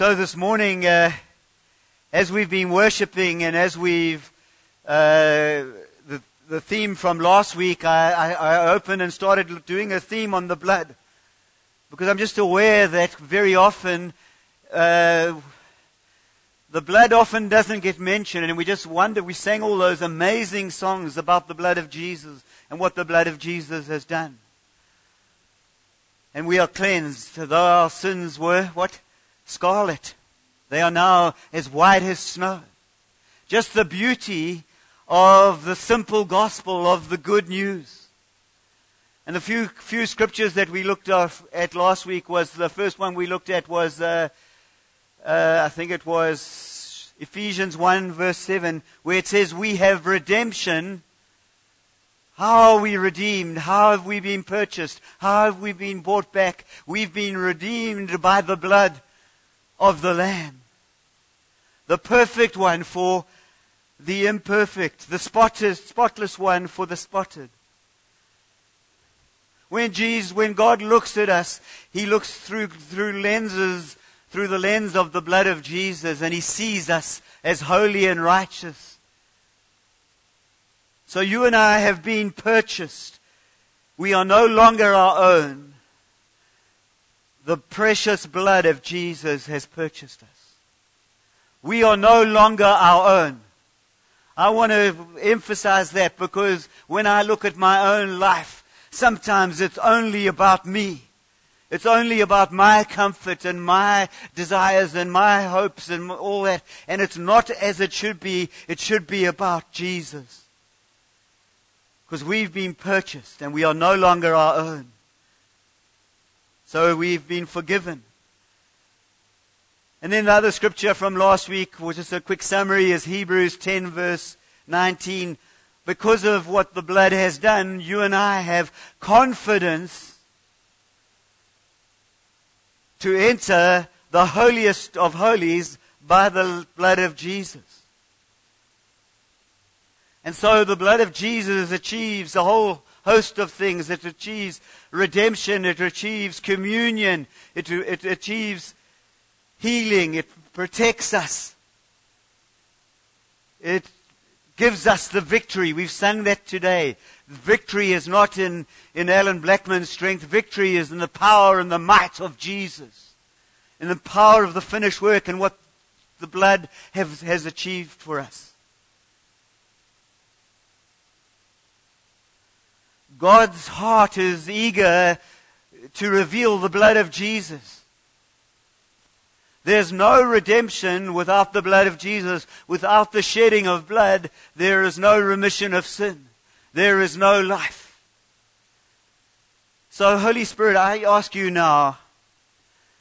So this morning, uh, as we've been worshiping and as we've, uh, the, the theme from last week, I, I, I opened and started doing a theme on the blood. Because I'm just aware that very often, uh, the blood often doesn't get mentioned, and we just wonder. We sang all those amazing songs about the blood of Jesus and what the blood of Jesus has done. And we are cleansed, though our sins were what? Scarlet. They are now as white as snow. Just the beauty of the simple gospel of the good news. And the few, few scriptures that we looked at last week was the first one we looked at was uh, uh, I think it was Ephesians 1 verse 7, where it says, We have redemption. How are we redeemed? How have we been purchased? How have we been bought back? We've been redeemed by the blood of the Lamb. The perfect one for the imperfect, the spotless, spotless one for the spotted. When Jesus, when God looks at us, He looks through, through lenses through the lens of the blood of Jesus and he sees us as holy and righteous. So you and I have been purchased. We are no longer our own. The precious blood of Jesus has purchased us. We are no longer our own. I want to emphasize that because when I look at my own life, sometimes it's only about me. It's only about my comfort and my desires and my hopes and all that. And it's not as it should be. It should be about Jesus. Because we've been purchased and we are no longer our own. So we've been forgiven. And then the other scripture from last week, which is a quick summary, is Hebrews 10 verse 19. Because of what the blood has done, you and I have confidence to enter the holiest of holies by the blood of Jesus. And so the blood of Jesus achieves a whole host of things. It achieves redemption. It achieves communion. It, it achieves healing. It protects us. It gives us the victory. We've sung that today. Victory is not in, in Alan Blackman's strength. Victory is in the power and the might of Jesus. In the power of the finished work and what the blood have, has achieved for us. God's heart is eager to reveal the blood of Jesus. There's no redemption without the blood of Jesus. Without the shedding of blood, there is no remission of sin there is no life. So, Holy Spirit, I ask you now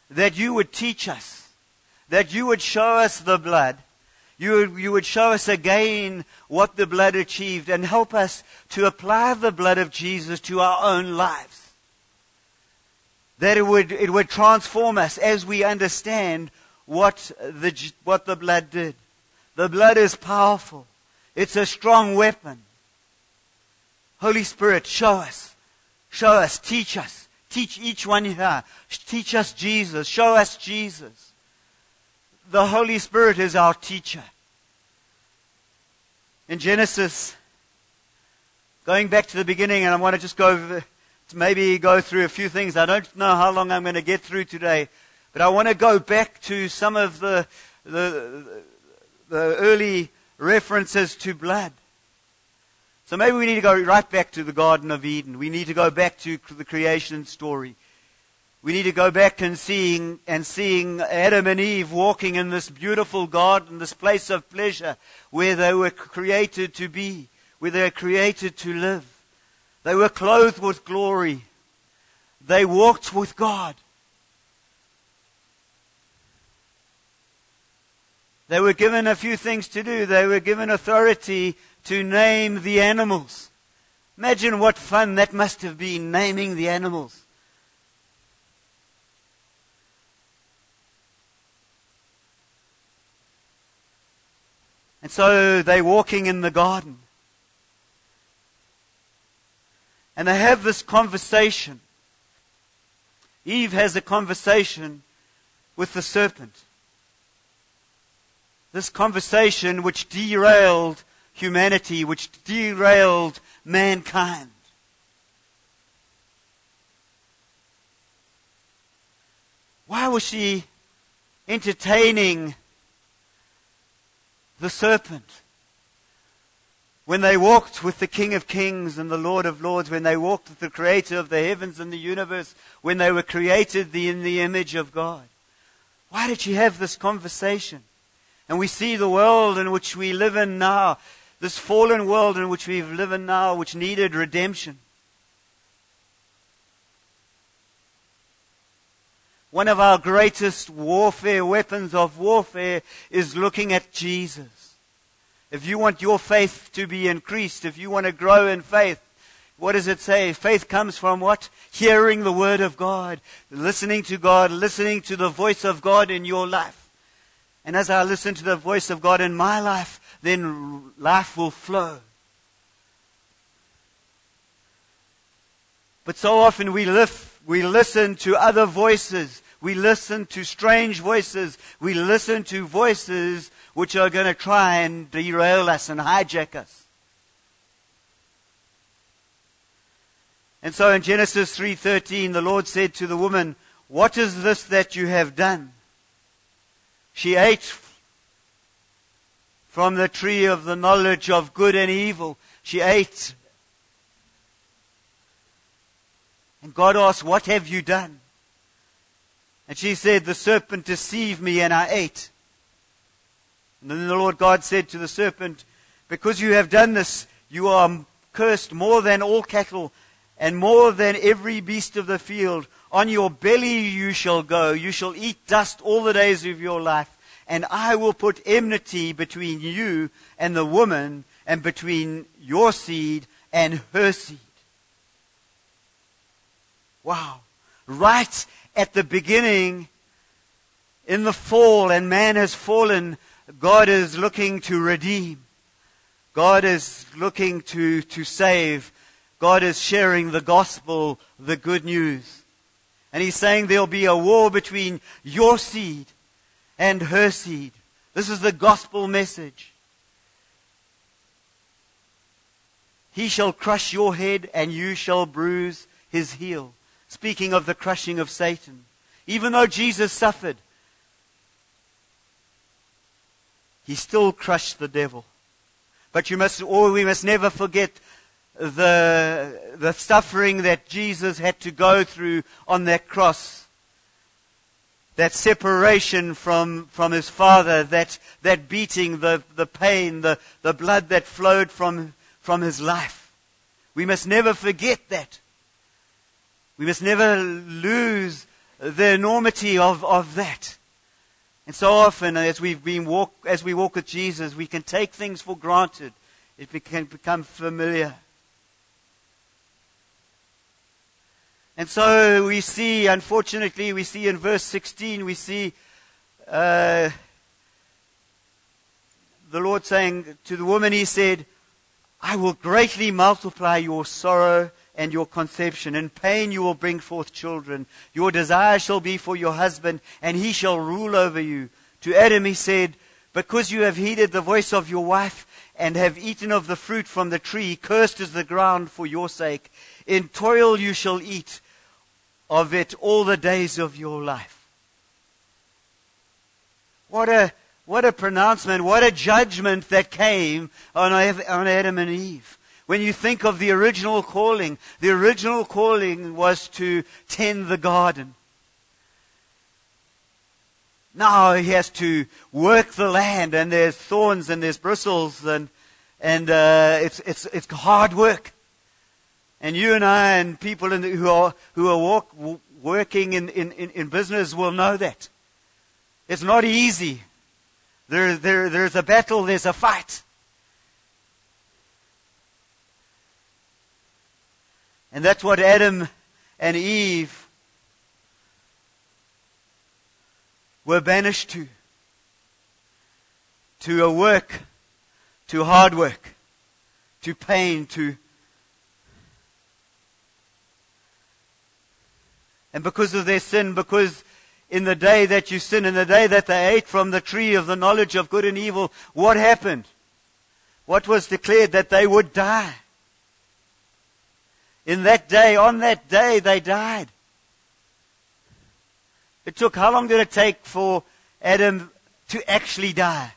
that you would teach us, that you would show us the blood. You would, you would show us again what the blood achieved and help us to apply the blood of Jesus to our own lives. That it would, it would transform us as we understand what the, what the blood did. The blood is powerful. It's a strong weapon. Holy Spirit, show us. Show us. Teach us. Teach each one here. Teach us Jesus. Show us Jesus. The Holy Spirit is our teacher. In Genesis, going back to the beginning, and I want to just go to maybe go through a few things. I don't know how long I'm going to get through today, but I want to go back to some of the, the, the early references to blood. So maybe we need to go right back to the Garden of Eden. We need to go back to the creation story. We need to go back and seeing and seeing Adam and Eve walking in this beautiful garden, this place of pleasure where they were created to be, where they were created to live. They were clothed with glory. They walked with God. They were given a few things to do. They were given authority to name the animals. Imagine what fun that must have been, naming the animals. And so they're walking in the garden. And they have this conversation. Eve has a conversation with the serpent. This conversation which derailed humanity, which derailed mankind. Why was she entertaining the serpent? When they walked with the King of Kings and the Lord of Lords, when they walked with the Creator of the heavens and the universe, when they were created in the image of God. Why did she have this conversation? And we see the world in which we live in now, this fallen world in which we live in now, which needed redemption. One of our greatest warfare, weapons of warfare, is looking at Jesus. If you want your faith to be increased, if you want to grow in faith, what does it say? Faith comes from what? Hearing the word of God, listening to God, listening to the voice of God in your life. And as I listen to the voice of God in my life, then life will flow. But so often we live we listen to other voices. We listen to strange voices. We listen to voices which are going to try and derail us and hijack us. And so in Genesis 3:13 the Lord said to the woman, "What is this that you have done?" She ate from the tree of the knowledge of good and evil. She ate And God asked, What have you done? And she said, The serpent deceived me and I ate. And then the Lord God said to the serpent, Because you have done this, you are cursed more than all cattle and more than every beast of the field. On your belly you shall go. You shall eat dust all the days of your life. And I will put enmity between you and the woman, and between your seed and her seed. Wow. Right at the beginning, in the fall, and man has fallen, God is looking to redeem. God is looking to, to save. God is sharing the gospel, the good news. And he's saying there'll be a war between your seed and her seed. This is the gospel message. He shall crush your head and you shall bruise his heel speaking of the crushing of Satan. Even though Jesus suffered, he still crushed the devil. But you must, or we must never forget the, the suffering that Jesus had to go through on that cross. That separation from, from his Father, that, that beating, the, the pain, the, the blood that flowed from, from his life. We must never forget that. We must never lose the enormity of, of that. And so often, as, we've been walk, as we walk with Jesus, we can take things for granted. It can become familiar. And so we see, unfortunately, we see in verse 16, we see uh, the Lord saying to the woman, He said, I will greatly multiply your sorrow and your conception. In pain you will bring forth children. Your desire shall be for your husband, and he shall rule over you. To Adam he said, Because you have heeded the voice of your wife, and have eaten of the fruit from the tree, cursed is the ground for your sake. In toil you shall eat of it all the days of your life. What a, what a pronouncement, what a judgment that came on, on Adam and Eve. When you think of the original calling, the original calling was to tend the garden. Now he has to work the land, and there's thorns and there's bristles, and and uh, it's it's it's hard work. And you and I and people the, who are who are walk, working in, in, in business will know that it's not easy. There, there there's a battle. There's a fight. And that's what Adam and Eve were banished to. To a work, to hard work, to pain, to. And because of their sin, because in the day that you sinned, in the day that they ate from the tree of the knowledge of good and evil, what happened? What was declared? That they would die. In that day, on that day, they died. It took, how long did it take for Adam to actually die?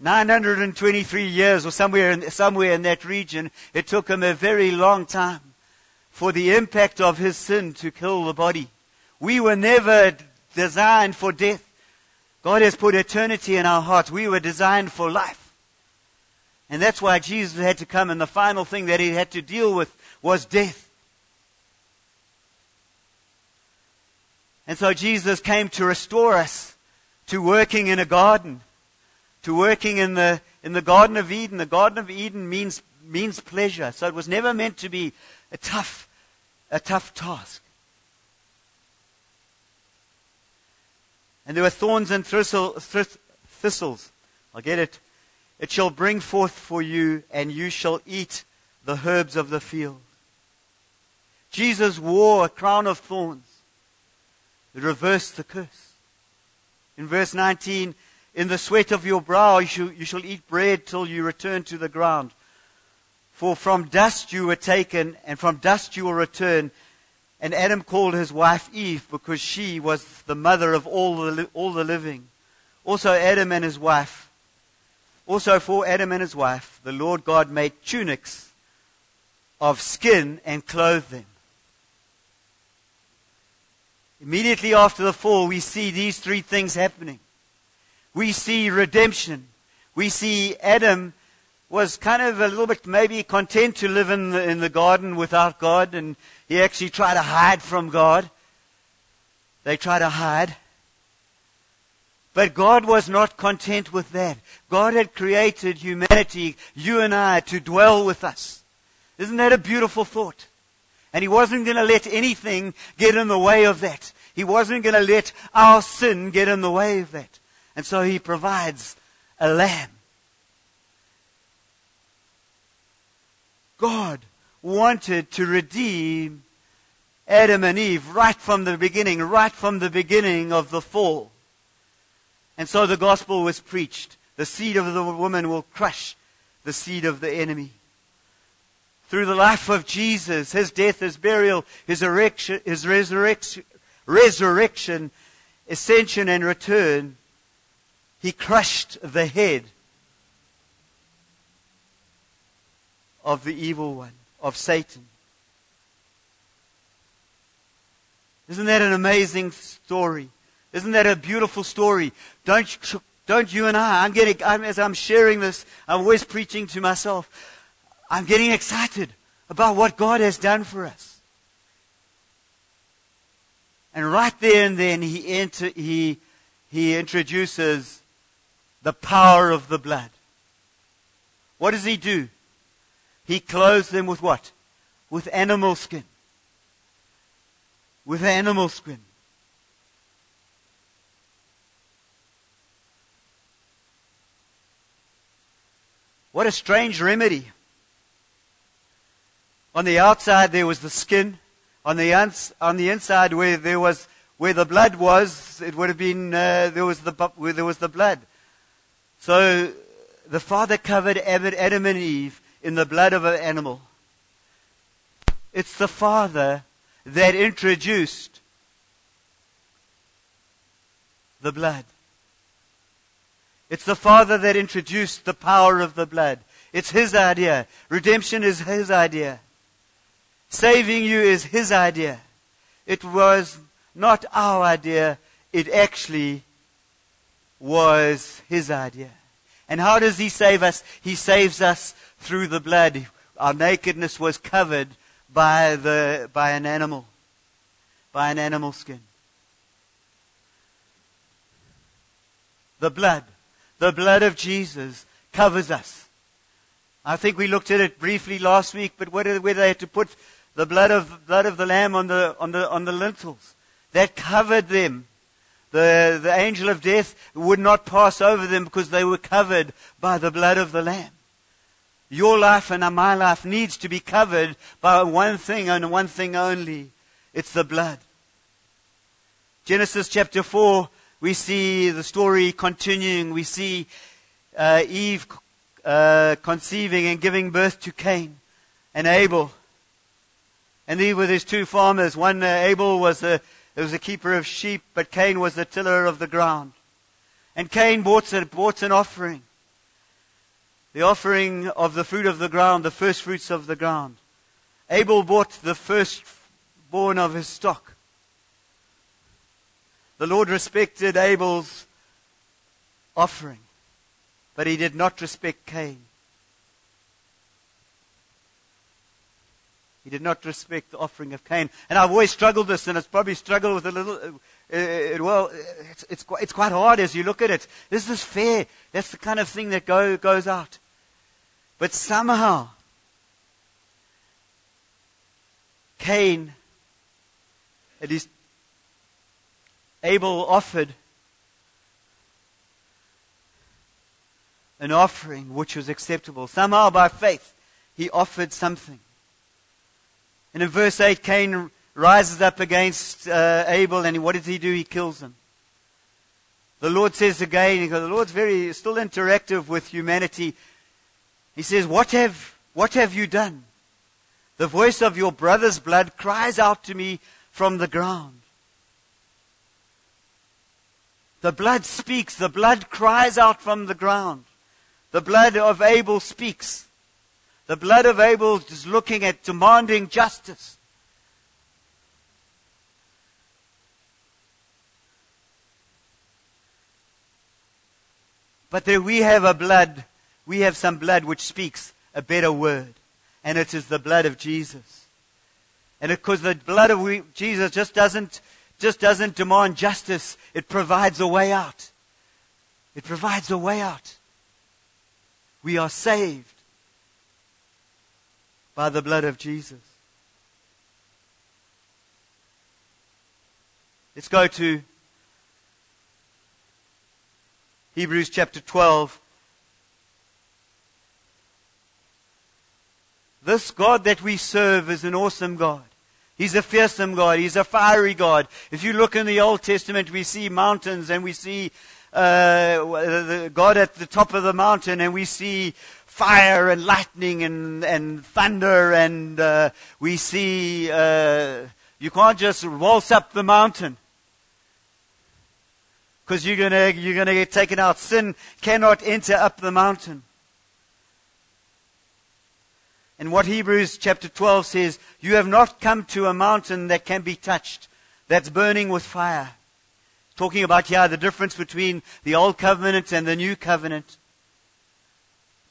923 years or somewhere in, somewhere in that region. It took him a very long time for the impact of his sin to kill the body. We were never designed for death. God has put eternity in our hearts. We were designed for life. And that's why Jesus had to come, and the final thing that he had to deal with was death. And so Jesus came to restore us to working in a garden, to working in the, in the Garden of Eden. The Garden of Eden means, means pleasure. So it was never meant to be a tough, a tough task. And there were thorns and thistle, thistles. I'll get it. It shall bring forth for you, and you shall eat the herbs of the field. Jesus wore a crown of thorns. It reversed the curse. In verse 19, in the sweat of your brow you shall, you shall eat bread till you return to the ground. For from dust you were taken, and from dust you will return. And Adam called his wife Eve because she was the mother of all the, all the living. Also, Adam and his wife. Also, for Adam and his wife, the Lord God made tunics of skin and clothed them. Immediately after the fall, we see these three things happening. We see redemption. We see Adam was kind of a little bit maybe content to live in the, in the garden without God, and he actually tried to hide from God. They tried to hide. But God was not content with that. God had created humanity, you and I, to dwell with us. Isn't that a beautiful thought? And He wasn't going to let anything get in the way of that. He wasn't going to let our sin get in the way of that. And so He provides a lamb God wanted to redeem Adam and Eve right from the beginning, right from the beginning of the fall. And so the gospel was preached. The seed of the woman will crush the seed of the enemy. Through the life of Jesus, his death, his burial, his, erection, his resurrection, resurrection, ascension, and return, he crushed the head of the evil one, of Satan. Isn't that an amazing story? Isn't that a beautiful story? Don't, don't you and I, I'm getting, I'm, as I'm sharing this, I'm always preaching to myself. I'm getting excited about what God has done for us. And right there and then he, enter, he, he introduces the power of the blood. What does he do? He clothes them with what? With animal skin. With animal skin. What a strange remedy. On the outside there was the skin. On the, on the inside where there was, where the blood was, it would have been, uh, there was the, where there was the blood. So the Father covered Adam and Eve in the blood of an animal. It's the Father that introduced the blood. It's the Father that introduced the power of the blood. It's His idea. Redemption is His idea. Saving you is His idea. It was not our idea. It actually was His idea. And how does He save us? He saves us through the blood. Our nakedness was covered by, the, by an animal, by an animal skin. The blood, the blood of Jesus covers us. I think we looked at it briefly last week, but whether they had to put the blood of, blood of the lamb on the, on the, on the lintels, that covered them. The, the angel of death would not pass over them because they were covered by the blood of the lamb. Your life and my life needs to be covered by one thing and one thing only. It's the blood. Genesis chapter 4, we see the story continuing. We see uh, Eve uh, conceiving and giving birth to Cain and Abel. And these were his two farmers. One, uh, Abel, was a, was a keeper of sheep, but Cain was the tiller of the ground. And Cain brought, a, brought an offering. The offering of the fruit of the ground, the first fruits of the ground. Abel brought the firstborn of his stock. The Lord respected Abel's offering, but he did not respect Cain. He did not respect the offering of Cain. And I've always struggled this, and it's probably struggled with a little, uh, uh, well, it's, it's, quite, it's quite hard as you look at it. Is this is fair? That's the kind of thing that go, goes out. But somehow, Cain, at least Abel offered an offering which was acceptable. Somehow by faith, he offered something. And in verse 8, Cain rises up against uh, Abel, and what does he do? He kills him. The Lord says again, the Lord's very still interactive with humanity. He says, What have, what have you done? The voice of your brother's blood cries out to me from the ground. The blood speaks. The blood cries out from the ground. The blood of Abel speaks. The blood of Abel is looking at demanding justice. But there we have a blood, we have some blood which speaks a better word. And it is the blood of Jesus. And because the blood of Jesus just doesn't, just doesn't demand justice, it provides a way out. It provides a way out. We are saved by the blood of Jesus. Let's go to Hebrews chapter 12. This God that we serve is an awesome God. He's a fearsome God. He's a fiery God. If you look in the Old Testament, we see mountains and we see uh, God at the top of the mountain and we see fire and lightning and, and thunder, and uh, we see uh, you can't just waltz up the mountain because you're gonna you're gonna get taken out. Sin cannot enter up the mountain. And what Hebrews chapter 12 says, you have not come to a mountain that can be touched, that's burning with fire. Talking about here the difference between the old covenant and the new covenant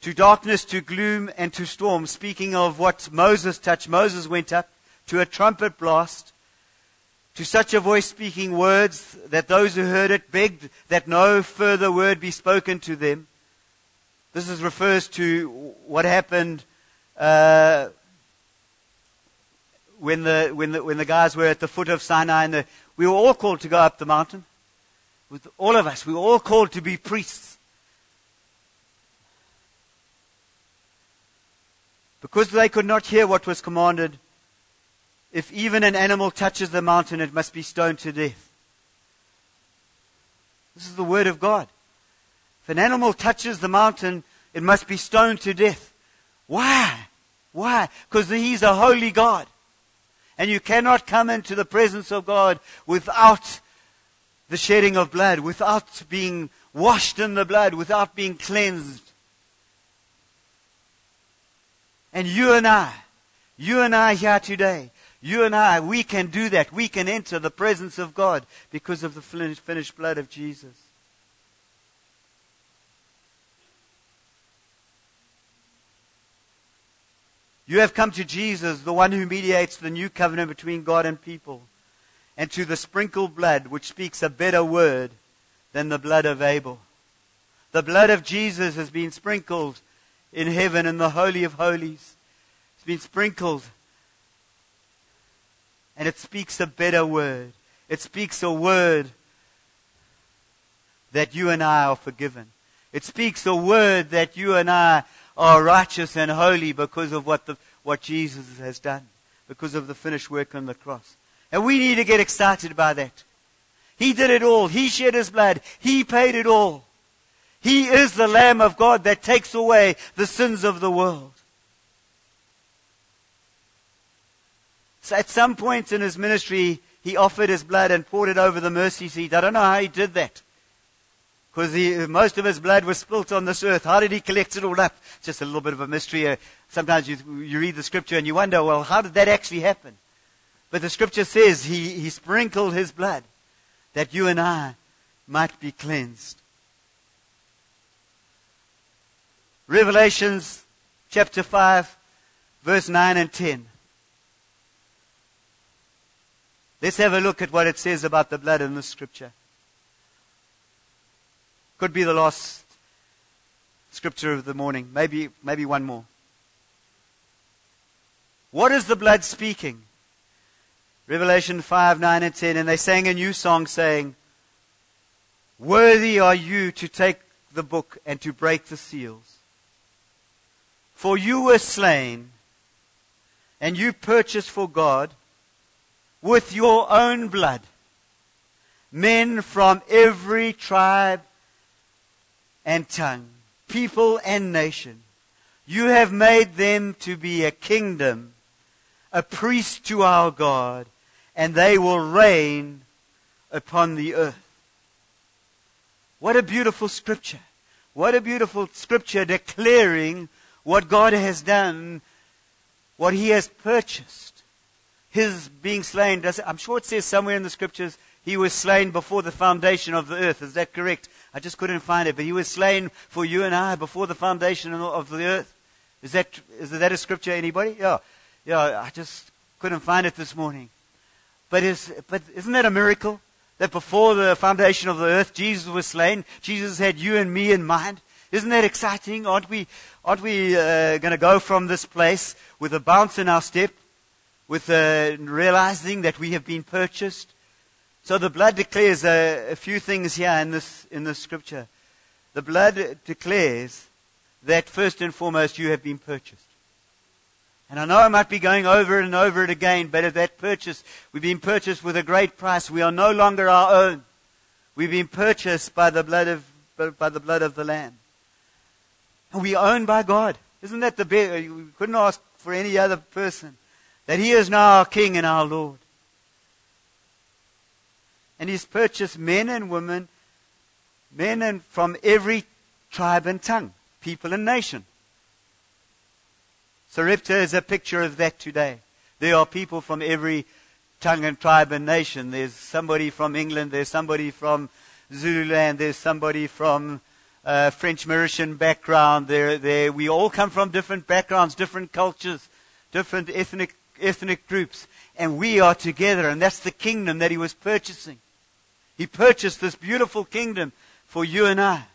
to darkness, to gloom, and to storm. Speaking of what Moses touched, Moses went up to a trumpet blast, to such a voice speaking words that those who heard it begged that no further word be spoken to them. This is, refers to what happened uh, when, the, when, the, when the guys were at the foot of Sinai. And the, we were all called to go up the mountain. With all of us, we were all called to be priests. Because they could not hear what was commanded, if even an animal touches the mountain, it must be stoned to death. This is the word of God. If an animal touches the mountain, it must be stoned to death. Why? Why? Because he's a holy God. And you cannot come into the presence of God without the shedding of blood, without being washed in the blood, without being cleansed. And you and I, you and I here today, you and I, we can do that. We can enter the presence of God because of the finished blood of Jesus. You have come to Jesus, the one who mediates the new covenant between God and people, and to the sprinkled blood, which speaks a better word than the blood of Abel. The blood of Jesus has been sprinkled in heaven in the Holy of Holies. It's been sprinkled. And it speaks a better word. It speaks a word that you and I are forgiven. It speaks a word that you and I are righteous and holy because of what, the, what Jesus has done, because of the finished work on the cross. And we need to get excited by that. He did it all. He shed his blood. He paid it all. He is the Lamb of God that takes away the sins of the world. So at some point in his ministry, he offered his blood and poured it over the mercy seat. I don't know how he did that. Because most of his blood was spilt on this earth. How did he collect it all up? Just a little bit of a mystery. Uh, sometimes you, you read the scripture and you wonder, well, how did that actually happen? But the scripture says he, he sprinkled his blood that you and I might be cleansed. Revelations chapter 5, verse 9 and 10. Let's have a look at what it says about the blood in the scripture. Could be the last scripture of the morning. Maybe, maybe one more. What is the blood speaking? Revelation 5, 9, and 10. And they sang a new song saying, Worthy are you to take the book and to break the seals. For you were slain, and you purchased for God with your own blood men from every tribe and tongue, people and nation. You have made them to be a kingdom, a priest to our God, and they will reign upon the earth. What a beautiful scripture. What a beautiful scripture declaring what God has done, what He has purchased his being slain, I'm sure it says somewhere in the scriptures, he was slain before the foundation of the earth. Is that correct? I just couldn't find it, but he was slain for you and I before the foundation of the earth. Is that, is that a scripture, anybody? Yeah. Yeah, I just couldn't find it this morning. But, is, but isn't that a miracle? That before the foundation of the earth, Jesus was slain. Jesus had you and me in mind. Isn't that exciting? Aren't we, aren't we uh, going to go from this place with a bounce in our step with uh, realizing that we have been purchased. So the blood declares a, a few things here in this, in this scripture. The blood declares that first and foremost you have been purchased. And I know I might be going over it and over it again, but at that purchase, we've been purchased with a great price. We are no longer our own. We've been purchased by the blood of, by the blood of the Lamb. And we owned by God. Isn't that the best? We couldn't ask for any other person that he is now our King and our Lord. And he's purchased men and women, men and from every tribe and tongue, people and nation. Sarepta is a picture of that today. There are people from every tongue and tribe and nation. There's somebody from England, there's somebody from Zululand, there's somebody from uh, French Mauritian background. There, there, we all come from different backgrounds, different cultures, different ethnic ethnic groups, and we are together, and that's the kingdom that he was purchasing. He purchased this beautiful kingdom for you and I.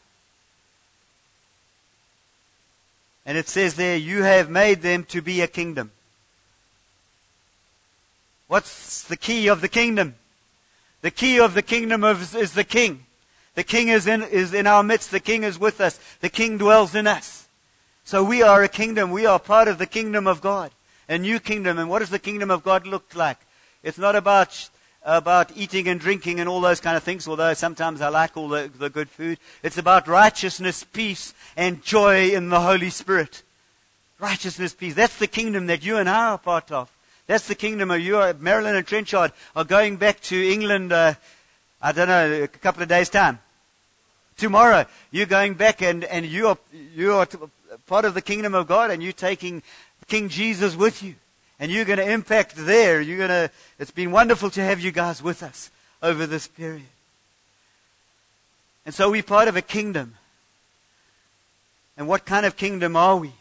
And it says there, you have made them to be a kingdom. What's the key of the kingdom? The key of the kingdom is the king. The king is in, is in our midst. The king is with us. The king dwells in us. So we are a kingdom. We are part of the kingdom of God a new kingdom. And what does the kingdom of God look like? It's not about about eating and drinking and all those kind of things, although sometimes I like all the, the good food. It's about righteousness, peace, and joy in the Holy Spirit. Righteousness, peace. That's the kingdom that you and I are part of. That's the kingdom of you. Marilyn and Trenchard are going back to England, uh, I don't know, a couple of days' time. Tomorrow, you're going back and, and you are, you are part of the kingdom of God and you're taking King Jesus with you. And you're going to impact there. You're going to, it's been wonderful to have you guys with us over this period. And so we're part of a kingdom. And what kind of kingdom are we?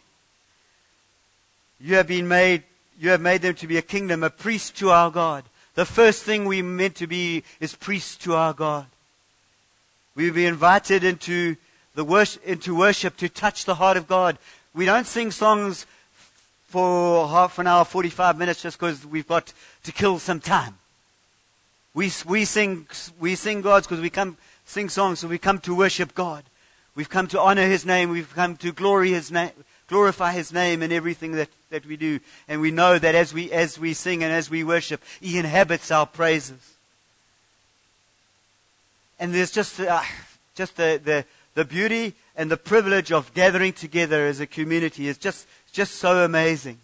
You have been made, you have made them to be a kingdom, a priest to our God. The first thing we're meant to be is priests to our God. We'll be invited into the worship, into worship to touch the heart of God. We don't sing songs for half an hour, 45 minutes just because we've got to kill some time. We, we sing, we sing God's because we come, sing songs, so we come to worship God. We've come to honor His name. We've come to glory His name, glorify His name in everything that, that we do. And we know that as we, as we sing and as we worship, He inhabits our praises. And there's just, uh, just the, the, the beauty and the privilege of gathering together as a community is just, just so amazing.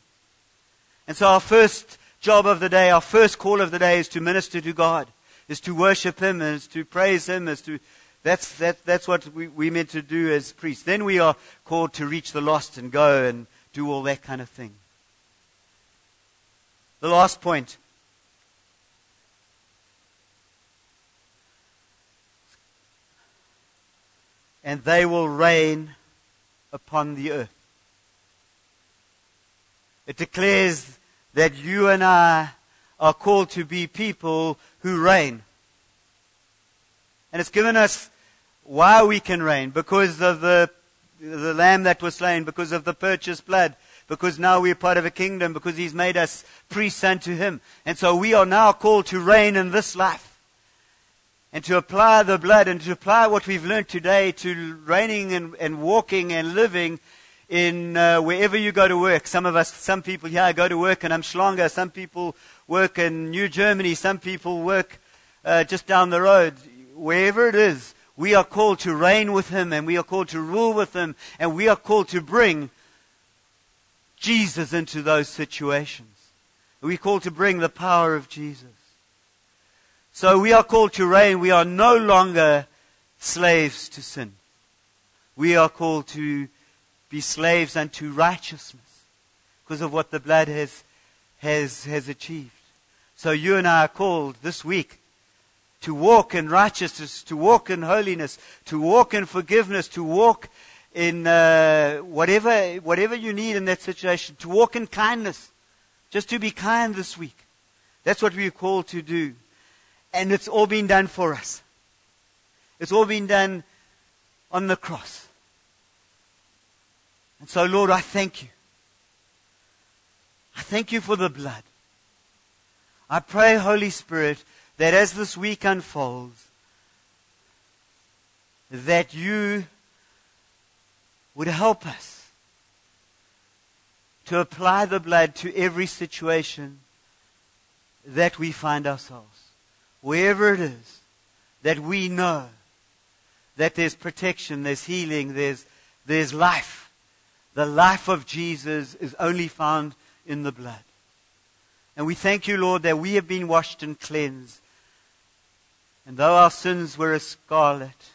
And so our first job of the day, our first call of the day is to minister to God, is to worship Him, is to praise Him, is to, that's, that, that's what we, we meant to do as priests. Then we are called to reach the lost and go and do all that kind of thing. The last point. And they will reign upon the earth. It declares that you and I are called to be people who reign. And it's given us why we can reign because of the, the lamb that was slain, because of the purchased blood, because now we're part of a kingdom, because he's made us priests unto him. And so we are now called to reign in this life. And to apply the blood and to apply what we've learned today to reigning and, and walking and living in uh, wherever you go to work. Some of us, some people here go to work in Umhlanga. Some people work in New Germany. Some people work uh, just down the road. Wherever it is, we are called to reign with Him and we are called to rule with Him and we are called to bring Jesus into those situations. We're called to bring the power of Jesus. So we are called to reign. We are no longer slaves to sin. We are called to be slaves unto righteousness because of what the blood has, has, has achieved. So you and I are called this week to walk in righteousness, to walk in holiness, to walk in forgiveness, to walk in uh, whatever, whatever you need in that situation, to walk in kindness. Just to be kind this week. That's what we're called to do. And it's all been done for us. It's all been done on the cross. And so, Lord, I thank you. I thank you for the blood. I pray, Holy Spirit, that as this week unfolds, that you would help us to apply the blood to every situation that we find ourselves. Wherever it is, that we know that there's protection, there's healing, there's, there's life the life of Jesus is only found in the blood. And we thank you, Lord, that we have been washed and cleansed. And though our sins were as scarlet,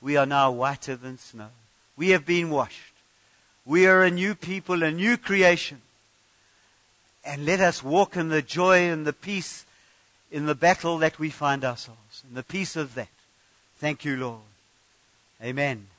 we are now whiter than snow. We have been washed. We are a new people, a new creation. And let us walk in the joy and the peace in the battle that we find ourselves, in the peace of that. Thank you, Lord. Amen.